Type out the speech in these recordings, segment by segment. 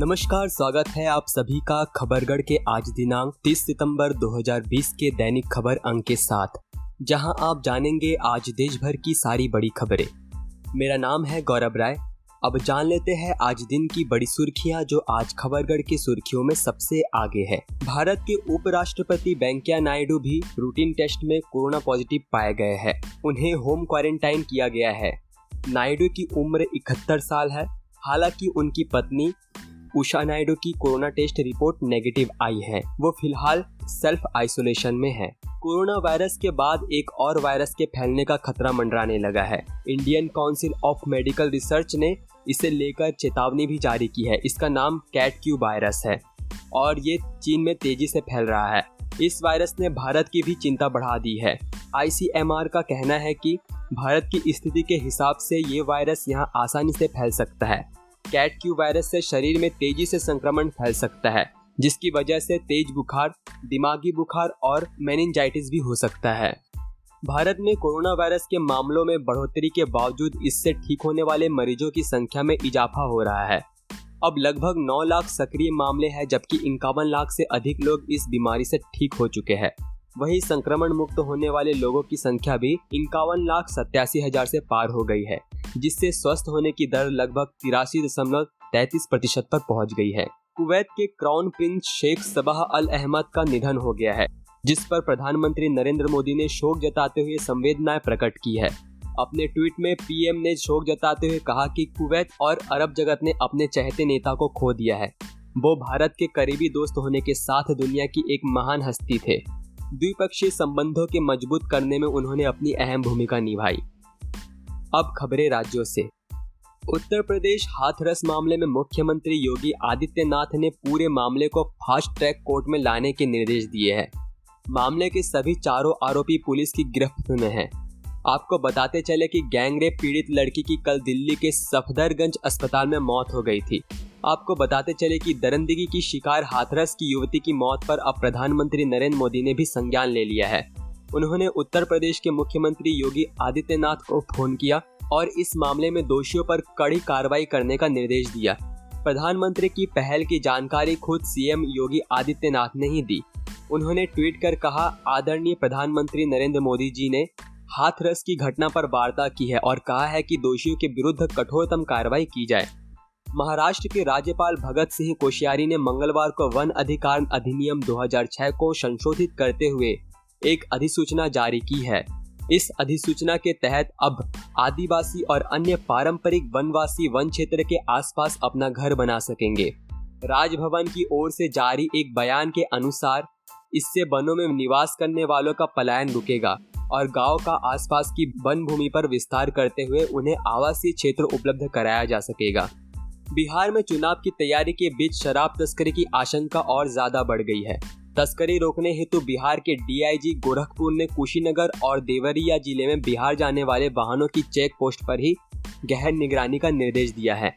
नमस्कार, स्वागत है आप सभी का खबरगढ़ के आज दिनांक 30 सितंबर 2020 के दैनिक खबर अंक के साथ, जहाँ आप जानेंगे आज देश भर की सारी बड़ी खबरें। मेरा नाम है गौरव राय। अब जान लेते हैं आज दिन की बड़ी सुर्खियाँ जो आज खबरगढ़ की सुर्खियों में सबसे आगे है। भारत के उपराष्ट्रपति वेंकैया नायडू भी रूटीन टेस्ट में कोरोना पॉजिटिव पाए गए हैं। उन्हें होम क्वारंटाइन किया गया है। नायडू की उम्र इकहत्तर साल है। हालाँकि उनकी पत्नी उषा नायडू की कोरोना टेस्ट रिपोर्ट नेगेटिव आई है। वो फ़िलहाल सेल्फ आइसोलेशन में है। कोरोना वायरस के बाद एक और वायरस के फैलने का खतरा मंडराने लगा है। Indian council of medical research ने इसे लेकर चेतावनी भी जारी की है। इसका नाम कैट क्यू वायरस है और ये चीन में तेज़ी से फैल रहा है। इस वायरस ने भारत की भी चिंता बढ़ा दी है। आईसीएमआर का कहना है कि भारत की स्थिति के हिसाब से ये वायरस यहाँ आसानी से फैल सकता है। कैट क्यू वायरस से शरीर में तेज़ी से संक्रमण फैल सकता है, जिसकी वजह से तेज बुखार, दिमागी बुखार और मेनिंजाइटिस भी हो सकता है। भारत में कोरोना वायरस के मामलों में बढ़ोतरी के बावजूद इससे ठीक होने वाले मरीजों की संख्या में इजाफा हो रहा है। अब लगभग 9 लाख सक्रिय मामले हैं, जबकि इक्यावन लाख से अधिक लोग इस बीमारी से ठीक हो चुके हैं। वही संक्रमण मुक्त होने वाले लोगों की संख्या भी इक्यावन लाख सत्यासी हज़ार से पार हो गई है, जिससे स्वस्थ होने की दर लगभग तिरासी दशमलव तैतीस प्रतिशत पर पहुँच गई है। कुवैत के crown prince Sheikh Sabah al Ahmad का निधन हो गया है, जिस पर प्रधानमंत्री नरेंद्र मोदी ने शोक जताते हुए संवेदनाएँ प्रकट की है। अपने ट्वीट में पीएम ने शोक जताते हुए कहा कि कुवैत और अरब जगत ने अपने चहते नेता को खो दिया है। वो भारत के करीबी दोस्त होने के साथ दुनिया की एक महान हस्ती थे। द्विपक्षीय संबंधों के मज़बूत करने में उन्होंने अपनी अहम भूमिका निभाई। अब खबरें राज्यों से। उत्तर प्रदेश हाथरस मामले में मुख्यमंत्री योगी आदित्यनाथ ने पूरे मामले को फास्ट ट्रैक कोर्ट में लाने के निर्देश दिए हैं। मामले के सभी चारों आरोपी पुलिस की गिरफ्त में हैं। आपको बताते चले कि गैंगरेप पीड़ित लड़की की कल दिल्ली के सफदरगंज अस्पताल में मौत हो गई थी। आपको बताते चले कि दरंदगी की शिकार हाथरस की युवती की मौत पर अब प्रधानमंत्री नरेंद्र मोदी ने भी संज्ञान ले लिया है। उन्होंने उत्तर प्रदेश के मुख्यमंत्री योगी आदित्यनाथ को फ़ोन किया और इस मामले में दोषियों पर कड़ी कार्रवाई करने का निर्देश दिया। प्रधानमंत्री की पहल की जानकारी खुद सीएम योगी आदित्यनाथ ने ही दी। उन्होंने ट्वीट कर कहा, आदरणीय प्रधानमंत्री नरेंद्र मोदी जी ने हाथरस की घटना पर वार्ता की है और कहा है कि दोषियों के विरुद्ध कठोरतम कार्रवाई की जाए। महाराष्ट्र के राज्यपाल भगत सिंह कोश्यारी ने मंगलवार को वन अधिकार अधिनियम 2006 को संशोधित करते हुए एक अधिसूचना जारी की है। इस अधिसूचना के तहत अब आदिवासी और अन्य पारंपरिक वनवासी वन क्षेत्र के आसपास अपना घर बना सकेंगे। राजभवन की ओर से जारी एक बयान के अनुसार इससे वनों में निवास करने वालों का पलायन रुकेगा और गाँव का आसपास की वन भूमि पर विस्तार करते हुए उन्हें आवासीय क्षेत्र उपलब्ध कराया जा सकेगा। बिहार में चुनाव की तैयारी के बीच शराब तस्करी की आशंका और ज़्यादा बढ़ गई है। तस्करी रोकने हेतु बिहार के डीआईजी गोरखपुर ने कुशीनगर और देवरिया ज़िले में बिहार जाने वाले वाहनों की चेक पोस्ट पर ही गहन निगरानी का निर्देश दिया है।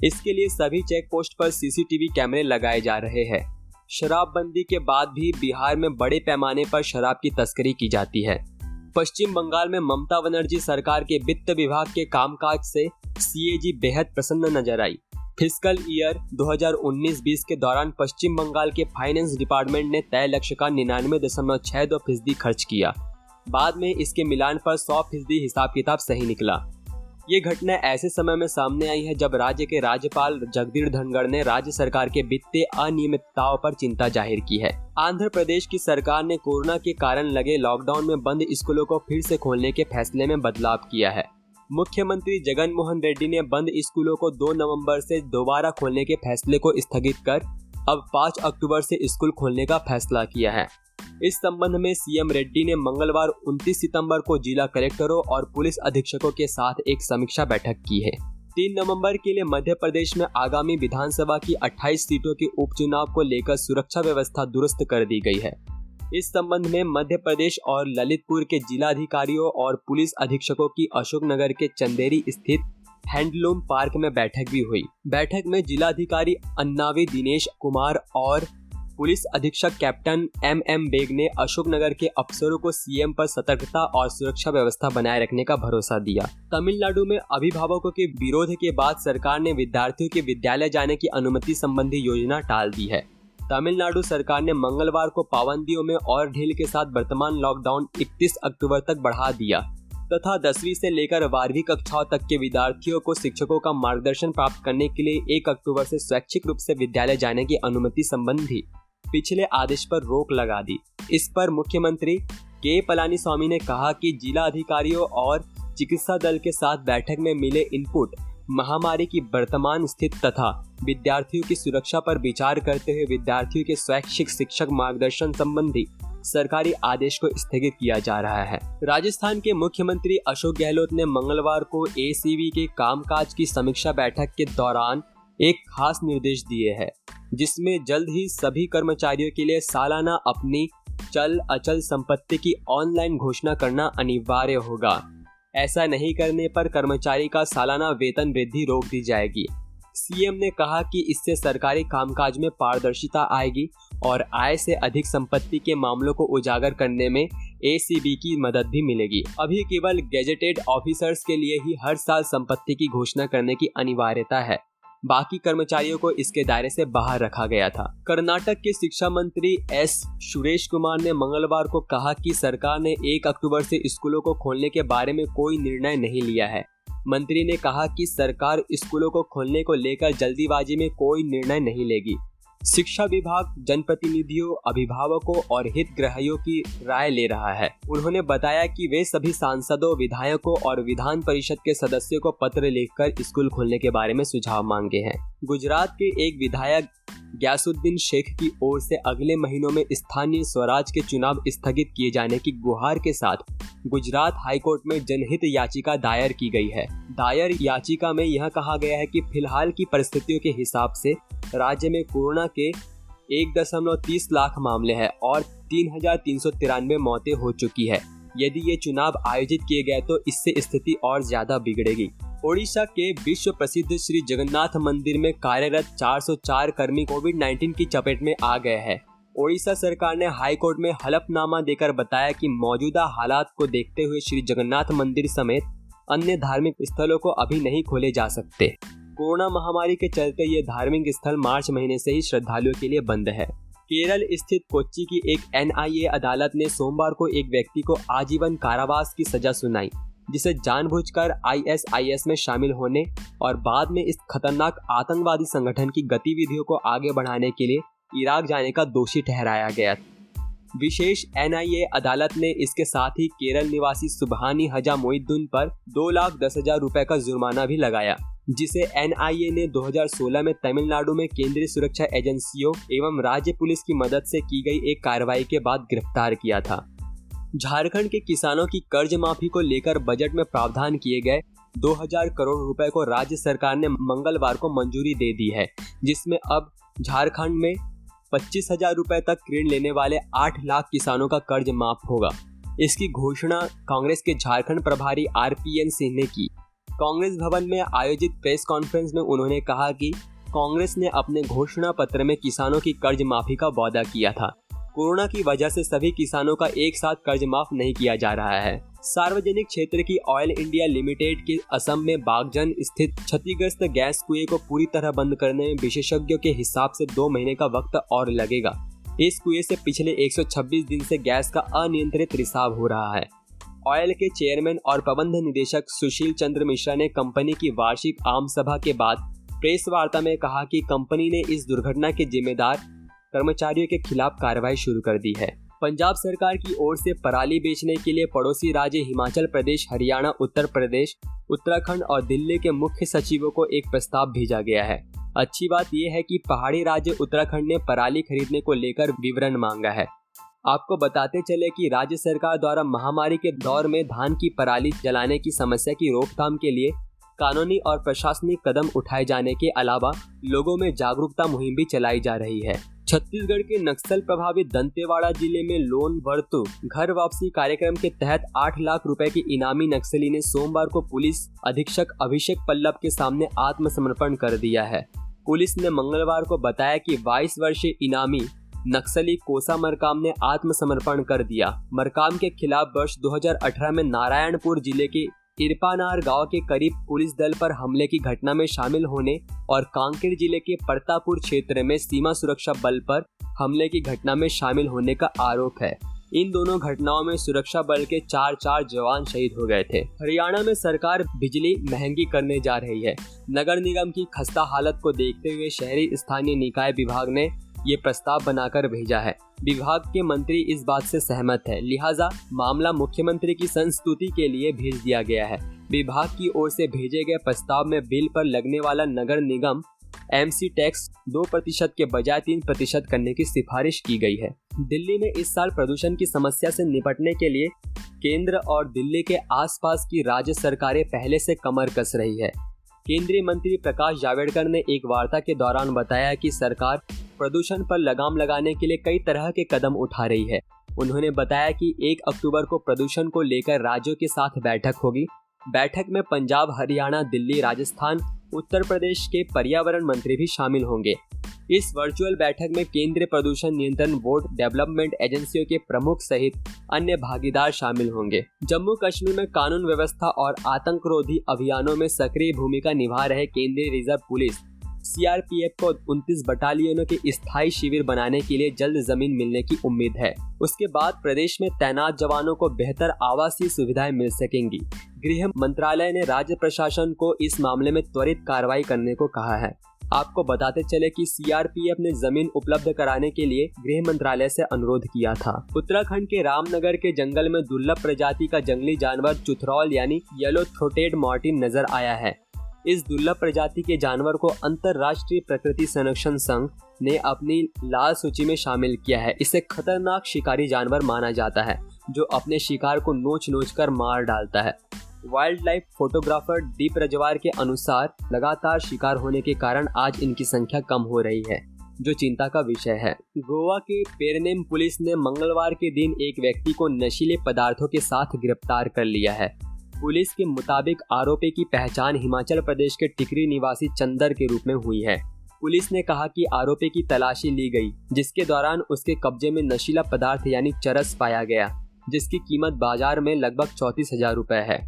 इसके लिए सभी चेक पोस्ट पर सीसीटीवी कैमरे लगाए जा रहे हैं। शराबबंदी के बाद भी बिहार में बड़े पैमाने पर शराब की तस्करी की जाती है। पश्चिम बंगाल में ममता बनर्जी सरकार के वित्त विभाग के कामकाज से सीएजी बेहद प्रसन्न नज़र आई। फ़िज़िकल ईयर 2019-20 के दौरान पश्चिम बंगाल के फाइनेंस डिपार्टमेंट ने तय लक्ष्य का निन्यानवे दशमलव छह दो फ़ीसदी खर्च किया। बाद में इसके मिलान पर सौ फ़ीसदी हिसाब किताब सही निकला। ये घटना ऐसे समय में सामने आई है जब राज्य के राज्यपाल जगदीर धनगढ़ ने राज्य सरकार के वित्तीय अनियमितताओं पर चिंता ज़ाहिर की है। आंध्र प्रदेश की सरकार ने कोरोना के कारण लगे लॉकडाउन में बंद स्कूलों को फिर से खोलने के फैसले में बदलाव किया है। मुख्यमंत्री जगन मोहन रेड्डी ने बंद स्कूलों को 2 नवंबर से दोबारा खोलने के फैसले को स्थगित कर अब 5 अक्टूबर से स्कूल खोलने का फैसला किया है। इस संबंध में सीएम रेड्डी ने मंगलवार 29 सितंबर को जिला कलेक्टरों और पुलिस अधीक्षकों के साथ एक समीक्षा बैठक की है। तीन नवंबर के लिए मध्य प्रदेश में आगामी विधानसभा की 28 सीटों के उपचुनाव को लेकर सुरक्षा व्यवस्था दुरुस्त कर दी गई है। इस संबंध में मध्य प्रदेश और ललितपुर के जिलाधिकारियों और पुलिस अधीक्षकों की अशोकनगर के चंदेरी स्थित हैंडलूम पार्क में बैठक भी हुई। बैठक में जिलाधिकारी अन्नावी दिनेश कुमार और पुलिस अधीक्षक कैप्टन एम एम बेग ने अशोकनगर के अफसरों को सीएम पर सतर्कता और सुरक्षा व्यवस्था बनाए रखने का भरोसा दिया। तमिलनाडु में अभिभावकों के विरोध के बाद सरकार ने विद्यार्थियों के विद्यालय जाने की अनुमति संबंधी योजना टाल दी है। तमिलनाडु सरकार ने मंगलवार को पाबंदियों में और ढील के साथ वर्तमान लॉकडाउन 31 अक्टूबर तक बढ़ा दिया। तथा दसवीं से लेकर बारहवीं कक्षाओं तक के विद्यार्थियों को शिक्षकों का मार्गदर्शन प्राप्त करने के लिए एक अक्टूबर से स्वैच्छिक रूप से विद्यालय जाने की अनुमति संबंधी पिछले आदेश पर रोक लगा दी। इस पर मुख्यमंत्री के पलानी स्वामी ने कहा कि जिला अधिकारियों और चिकित्सा दल के साथ बैठक में मिले इनपुट, महामारी की वर्तमान स्थिति तथा विद्यार्थियों की सुरक्षा पर विचार करते हुए विद्यार्थियों के स्वैच्छिक शिक्षक मार्गदर्शन संबंधी सरकारी आदेश को स्थगित किया जा रहा है। राजस्थान के मुख्यमंत्री अशोक गहलोत ने मंगलवार को ए के कामकाज की समीक्षा बैठक के दौरान एक खास निर्देश दिए हैं, जिसमें जल्द ही सभी कर्मचारियों के लिए सालाना अपनी चल अचल संपत्ति की ऑनलाइन घोषणा करना अनिवार्य होगा। ऐसा नहीं करने पर कर्मचारी का सालाना वेतन वृद्धि रोक दी जाएगी। सीएम ने कहा कि इससे सरकारी कामकाज में पारदर्शिता आएगी और आय से अधिक संपत्ति के मामलों को उजागर करने में एसीबी की मदद भी मिलेगी। अभी केवल गेजेटेड ऑफिसर्स के लिए ही हर साल संपत्ति की घोषणा करने की अनिवार्यता है। बाकी कर्मचारियों को इसके दायरे से बाहर रखा गया था। कर्नाटक के शिक्षा मंत्री एस सुरेश कुमार ने मंगलवार को कहा कि सरकार ने एक अक्टूबर से स्कूलों को खोलने के बारे में कोई निर्णय नहीं लिया है। मंत्री ने कहा कि सरकार स्कूलों को खोलने को लेकर जल्दीबाजी में कोई निर्णय नहीं लेगी। शिक्षा विभाग, जनप्रतिनिधियों, अभिभावकों और हितग्राहियों की राय ले रहा है। उन्होंने बताया कि वे सभी सांसदों, विधायकों और विधान परिषद के सदस्यों को पत्र लिखकर स्कूल खोलने के बारे में सुझाव मांगे हैं। गुजरात के एक विधायक ग्यासुद्दीन शेख की ओर से अगले महीनों में स्थानीय स्वराज के चुनाव स्थगित किए जाने की गुहार के साथ गुजरात हाईकोर्ट में जनहित याचिका दायर की गई है। दायर याचिका में यह कहा गया है कि फ़िलहाल की परिस्थितियों के हिसाब से राज्य में कोरोना के एक दशमलव तीस लाख मामले हैं और तीन हज़ार तीन सौ तिरानवे मौतें हो चुकी है। यदि ये चुनाव आयोजित किए गए तो इससे स्थिति और ज़्यादा बिगड़ेगी। ओडिशा के विश्व प्रसिद्ध श्री जगन्नाथ मंदिर में कार्यरत 404 कर्मी कोविड 19 की चपेट में आ गए हैं। ओडिशा सरकार ने हाई कोर्ट में हलफनामा देकर बताया कि मौजूदा हालात को देखते हुए श्री जगन्नाथ मंदिर समेत अन्य धार्मिक स्थलों को अभी नहीं खोले जा सकते। कोरोना महामारी के चलते ये धार्मिक स्थल मार्च महीने से ही श्रद्धालुओं के लिए बंद है। केरल स्थित कोच्चि की एक एनआईए अदालत ने सोमवार को एक व्यक्ति को आजीवन कारावास की सजा सुनाई। जिसे जानबूझकर आईएसआईएस में शामिल होने और बाद में इस खतरनाक आतंकवादी संगठन की गतिविधियों को आगे बढ़ाने के लिए इराक जाने का दोषी ठहराया गया। विशेष एनआईए अदालत ने इसके साथ ही केरल निवासी सुबहानी हजा मोहिद्दीन पर दो लाख दस हज़ार रूपए का जुर्माना भी लगाया, जिसे एनआईए ने 2016 में तमिलनाडु में केंद्रीय सुरक्षा एजेंसियों एवं राज्य पुलिस की मदद से की गई एक कार्रवाई के बाद गिरफ़्तार किया था। झारखंड के किसानों की कर्ज माफ़ी को लेकर बजट में प्रावधान किए गए। 2000 करोड़ रुपए को राज्य सरकार ने मंगलवार को मंजूरी दे दी है, जिसमें अब झारखंड में पच्चीस हज़ार रूपए तक ऋण लेने वाले 8 लाख किसानों का कर्ज माफ़ होगा। इसकी घोषणा कांग्रेस के झारखंड प्रभारी आर पी एन सिंह ने की। कांग्रेस भवन में आयोजित प्रेस कॉन्फ्रेंस में उन्होंने कहा कि कांग्रेस ने अपने घोषणा पत्र में किसानों की कर्ज माफ़ी का वादा किया था। कोरोना की वजह से सभी किसानों का एक साथ कर्ज माफ़ नहीं किया जा रहा है। सार्वजनिक क्षेत्र की ऑयल इंडिया लिमिटेड के असम में बागजन स्थित क्षतिग्रस्त गैस कुएँ को पूरी तरह बंद करने में विशेषज्ञों के हिसाब से दो महीने का वक्त और लगेगा। इस कुएँ से पिछले 126 दिन से गैस का अनियंत्रित रिसाव हो रहा है। ऑयल के चेयरमैन और प्रबंध निदेशक सुशील चंद्र मिश्रा ने कंपनी की वार्षिक आम सभा के बाद प्रेस वार्ता में कहा कि कंपनी ने इस दुर्घटना के जिम्मेदार कर्मचारियों के खिलाफ कार्रवाई शुरू कर दी है। पंजाब सरकार की ओर से पराली बेचने के लिए पड़ोसी राज्य हिमाचल प्रदेश, हरियाणा, उत्तर प्रदेश, उत्तराखंड और दिल्ली के मुख्य सचिवों को एक प्रस्ताव भेजा गया है। अच्छी बात यह है कि पहाड़ी राज्य उत्तराखंड ने पराली खरीदने को लेकर विवरण मांगा है। आपको बताते चले कि राज्य सरकार द्वारा महामारी के दौर में धान की पराली जलाने की समस्या की रोकथाम के लिए कानूनी और प्रशासनिक कदम उठाए जाने के अलावा लोगों में जागरूकता मुहिम भी चलाई जा रही है। छत्तीसगढ़ के नक्सल प्रभावित दंतेवाड़ा ज़िले में लोन वर्तु घर वापसी कार्यक्रम के तहत 8 लाख रुपए के इनामी नक्सली ने सोमवार को पुलिस अधीक्षक अभिषेक पल्लव के सामने आत्मसमर्पण कर दिया है। पुलिस ने मंगलवार को बताया कि 22 वर्षीय इनामी नक्सली कोसा मरकाम ने आत्मसमर्पण कर दिया। मरकाम के खिलाफ वर्ष 2018 में नारायणपुर ज़िले के इरपानार गाँव के करीब पुलिस दल पर हमले की घटना में शामिल होने और कांकेर ज़िले के परतापुर क्षेत्र में सीमा सुरक्षा बल पर हमले की घटना में शामिल होने का आरोप है। इन दोनों घटनाओं में सुरक्षा बल के चार चार जवान शहीद हो गए थे। हरियाणा में सरकार बिजली महँगी करने जा रही है। नगर निगम की खस्ता हालत को देखते हुए शहरी स्थानीय निकाय विभाग ने ये प्रस्ताव बनाकर भेजा है। विभाग के मंत्री इस बात से सहमत है। लिहाजा मामला मुख्यमंत्री की संस्तुति के लिए भेज दिया गया है। विभाग की ओर से भेजे गए प्रस्ताव में बिल पर लगने वाला नगर निगम एमसी टैक्स दो प्रतिशत के बजाय तीन प्रतिशत करने की सिफारिश की गई है। दिल्ली में इस साल प्रदूषण की समस्या से निपटने के लिए केंद्र और दिल्ली के आसपास की राज्य सरकारें पहले से कमर कस रही है। केंद्रीय मंत्री प्रकाश जावड़ेकर ने एक वार्ता के दौरान बताया कि सरकार प्रदूषण पर लगाम लगाने के लिए कई तरह के कदम उठा रही है। उन्होंने बताया कि 1 अक्टूबर को प्रदूषण को लेकर राज्यों के साथ बैठक होगी। बैठक में पंजाब, हरियाणा, दिल्ली, राजस्थान, उत्तर प्रदेश के पर्यावरण मंत्री भी शामिल होंगे। इस वर्चुअल बैठक में केंद्रीय प्रदूषण नियंत्रण बोर्ड, डेवलपमेंट एजेंसियों के प्रमुख सहित अन्य भागीदार शामिल होंगे। जम्मू कश्मीर में कानून व्यवस्था और आतंकरोधी अभियानों में सक्रिय भूमिका निभा रहे केंद्रीय रिज़र्व पुलिस सीआरपीएफ को 29 बटालियनों के स्थायी शिविर बनाने के लिए जल्द ज़मीन मिलने की उम्मीद है। उसके बाद प्रदेश में तैनात जवानों को बेहतर आवासीय सुविधाएँ मिल सकेंगी। गृह मंत्रालय ने राज्य प्रशासन को इस मामले में त्वरित कार्रवाई करने को कहा है। आपको बताते चले कि सीआरपीएफ ने ज़मीन उपलब्ध कराने के लिए गृह मंत्रालय से अनुरोध किया था। उत्तराखंड के रामनगर के जंगल में दुर्लभ प्रजाति का जंगली जानवर चुथरौल यानी येलो थ्रोटेड मार्टिन नज़र आया है। इस दुर्लभ प्रजाति के जानवर को अंतरराष्ट्रीय प्रकृति संरक्षण संघ ने अपनी लाल सूची में शामिल किया है। इसे खतरनाक शिकारी जानवर माना जाता है, जो अपने शिकार को नोच नोच कर मार डालता है। Wild life photographer Deep Rajwar के अनुसार, लगातार शिकार होने के कारण आज इनकी संख्या कम हो रही है, जो चिंता का विषय है। गोवा के पेरनेम पुलिस ने मंगलवार के दिन एक व्यक्ति को नशीले पदार्थों के साथ गिरफ़्तार कर लिया है। पुलिस के मुताबिक आरोपी की पहचान हिमाचल प्रदेश के टिकरी निवासी चंदर के रूप में हुई है। पुलिस ने कहा कि आरोपी की तलाशी ली गई, जिसके दौरान उसके कब्जे में नशीला पदार्थ यानी चरस पाया गया, जिसकी कीमत बाज़ार में लगभग चौतीस हज़ार रूपए है।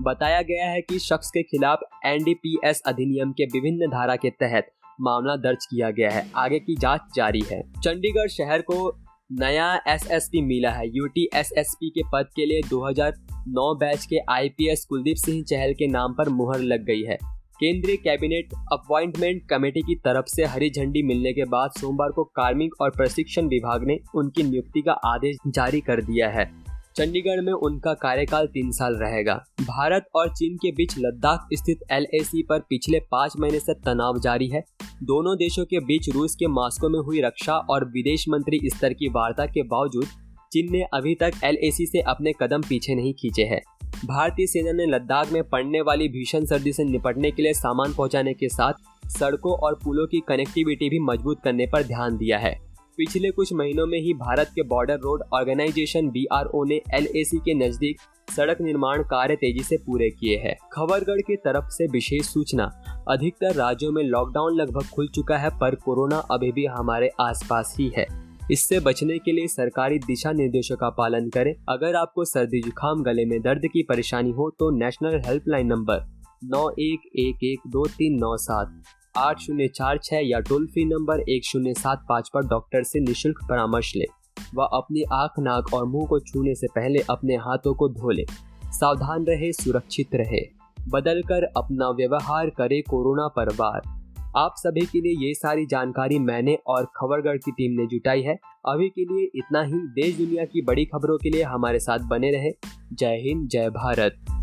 बताया गया है कि शख्स के खिलाफ एनडीपीएस अधिनियम के विभिन्न धारा के तहत मामला दर्ज किया गया है। आगे की जाँच जारी है। चंडीगढ़ शहर को नया एसएसपी मिला है। यूटी एसएसपी के पद के लिए 2009 बैच के आईपीएस कुलदीप सिंह चहल के नाम पर मुहर लग गई है। केंद्रीय कैबिनेट अपॉइंटमेंट कमेटी की तरफ़ से हरी झंडी मिलने के बाद सोमवार को कार्मिक और प्रशिक्षण विभाग ने उनकी नियुक्ति का आदेश जारी कर दिया है। चंडीगढ़ में उनका कार्यकाल तीन साल रहेगा। भारत और चीन के बीच लद्दाख स्थित एल पर पिछले पाँच महीने से तनाव जारी है। दोनों देशों के बीच रूस के मॉस्को में हुई रक्षा और विदेश मंत्री स्तर की वार्ता के बावजूद, चीन ने अभी तक एलएसी से अपने कदम पीछे नहीं खींचे हैं। भारतीय सेना ने लद्दाख में पड़ने वाली भीषण सर्दी से निपटने के लिए सामान पहुँचाने के साथ सड़कों और पुलों की कनेक्टिविटी भी मज़बूत करने पर ध्यान दिया है। पिछले कुछ महीनों में ही भारत के बॉर्डर रोड ऑर्गेनाइजेशन बीआरओ ने एलएसी के नज़दीक सड़क निर्माण कार्य तेज़ी से पूरे किए हैं। खबरगढ़ की तरफ़ से विशेष सूचना, अधिकतर राज्यों में लॉकडाउन लगभग खुल चुका है, पर कोरोना अभी भी हमारे आसपास ही है। इससे बचने के लिए सरकारी दिशा निर्देशों का पालन करें। अगर आपको सर्दी जुकाम, गले में दर्द की परेशानी हो तो नेशनल हेल्पलाइन नंबर नौ एक एक एक दो तीन नौ सात आठ शून्य चार छः या टोल फ्री नंबर एक शून्य सात पाँच पर डॉक्टर से निशुल्क परामर्श ले। व अपनी आँख, नाक और मुँह को छूने से पहले अपने हाथों को धो ले। सावधान रहे, सुरक्षित रहे। बदल कर अपना व्यवहार करे कोरोना पर वार। आप सभी के लिए ये सारी जानकारी मैंने और खबरगढ़ की टीम ने जुटाई है। अभी के लिए इतना ही। देश दुनिया की बड़ी खबरों के लिए हमारे साथ बने रहे। जय हिंद, जय भारत।